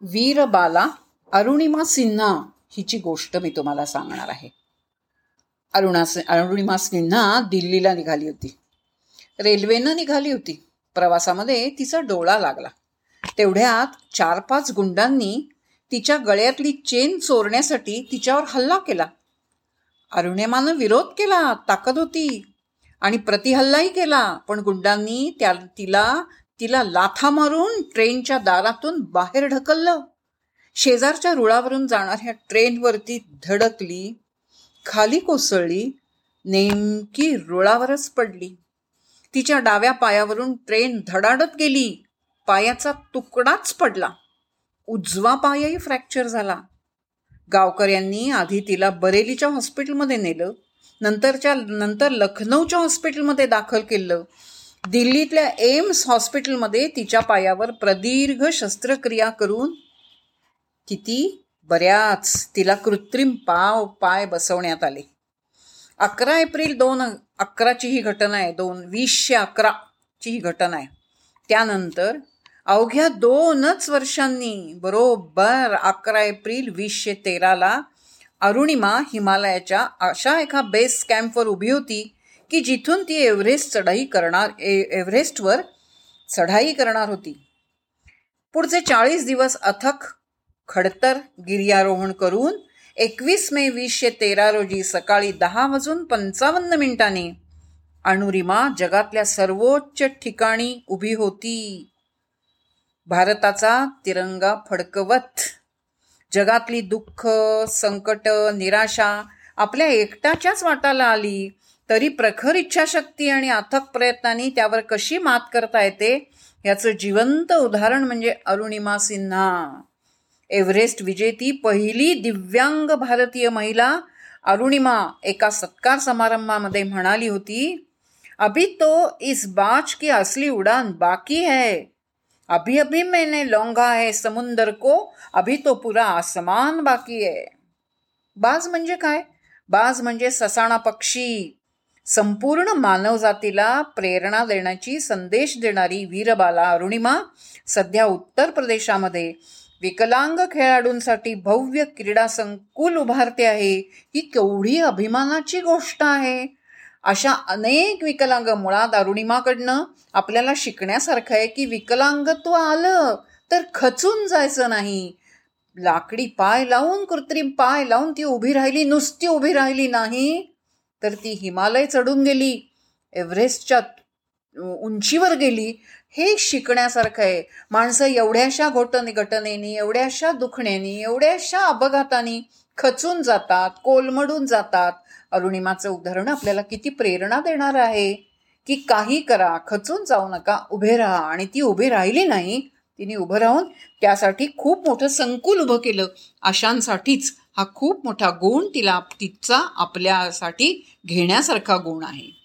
वीरबाला अरुणिमा सिन्हा हिची गोष्ट मी तुम्हाला सांगणार आहे. अरुणा अरुणिमा सिन्हा दिल्लीला निघाली होती. रेल्वेनं निघाली होती. प्रवासामध्ये तिचा डोळा लागला. तेवढ्यात चार पाच गुंडांनी तिच्या गळ्यातली चेन चोरण्यासाठी तिच्यावर हल्ला केला. अरुणिमानं विरोध केला ताकद होती आणि प्रतिहल्लाही केला पण गुंडांनी त्या तिला तिला लाथा मारून ट्रेनच्या दारातून बाहेर ढकललं. शेजारच्या रुळावरून जाणाऱ्या ट्रेनवरती धडकली खाली कोसळली नेमकी रुळावरच पडली. तिच्या डाव्या पायावरून ट्रेन धडाडत गेली. पायाचा तुकडाच पडला. उजवा पायही फ्रॅक्चर झाला. गावकऱ्यांनी आधी तिला बरेलीच्या हॉस्पिटलमध्ये नेलं नंतरच्या नंतर लखनौच्या हॉस्पिटलमध्ये दाखल केलं. दिल्लीतल्या एम्स हॉस्पिटलमध्ये तिच्या पायावर प्रदीर्घ शस्त्रक्रिया करून किती? बऱ्याच. तिला कृत्रिम पाव पाय बसवण्यात आले. अकरा एप्रिल दोन अकराची ही घटना आहे. दोन वीसशे अकराची ही घटना आहे. त्यानंतर अवघ्या दोनच वर्षांनी बरोबर अकरा एप्रिल वीसशे तेराला अरुणिमा हिमालयाच्या अशा एका बेस कॅम्पवर उभी होती. की जिथून ती एव्हरेस्ट चढाई करणार ए एव्हरेस्टवर चढाई करणार होती. पुढचे चाळीस दिवस अथक खडतर गिर्यारोहण करून एकवीस मे वीसशे तेरा रोजी सकाळी दहा वाजून पंचावन्न मिनिटांनी अणुरिमा जगातल्या सर्वोच्च ठिकाणी उभी होती. भारताचा तिरंगा फडकवत जगातली दुःख संकट निराशा आपल्या एकट्याच्याच वाटाला आली. तरी प्रखर इच्छाशक्ती आणि अथक प्रयत्नांनी त्यावर कशी मात करता येते? याचं जिवंत उदाहरण म्हणजे अरुणिमा सिन्हा. एव्हरेस्ट विजेती पहिली दिव्यांग भारतीय महिला अरुणिमा एका सत्कार समारंभामध्ये म्हणाली होती अभी तो इस बाज की असली उडान बाकी है. अभी अभी मैंने लोंगा है समुंदर को अभी तो पुरा आसमान बाकी है. बाज म्हणजे काय? बाज म्हणजे ससाणा पक्षी. संपूर्ण मानवजातीला प्रेरणा देण्याची संदेश देणारी वीरबाला अरुणिमा सध्या उत्तर प्रदेशामध्ये. विकलांग खेळाडूंसाठी भव्य क्रीडा संकुल उभारते आहे. ही केवढी अभिमानाची गोष्ट आहे. अशा अनेक विकलांग मुळात अरुणिमाकडनं आपल्याला शिकण्यासारखं आहे की विकलांगत्व आलं तर खचून जायचं नाही. लाकडी पाय लावून कृत्रिम पाय लावून ती उभी राहिली नुसती उभी राहिली नाही. तर ती हिमालय चढून गेली एव्हरेस्टच्या उंचीवर गेली. हे शिकण्यासारखं आहे. माणसं एवढ्याशा घोटने घटनेनी एवढ्याशा दुखण्यानी एवढ्याशा अपघातानी खचून जातात कोलमडून जातात. अरुणिमाचं उदाहरण आपल्याला किती प्रेरणा देणार आहे की काही करा खचून जाऊ नका उभे राहा. आणि ती उभी राहिली नाही तिने उभं राहून त्यासाठी खूप मोठं संकुल उभं केलं अशांसाठीच. हा खूप मोठा गुण तिला तिचा आपल्यासाठी घेण्यासारखा गुण आहे.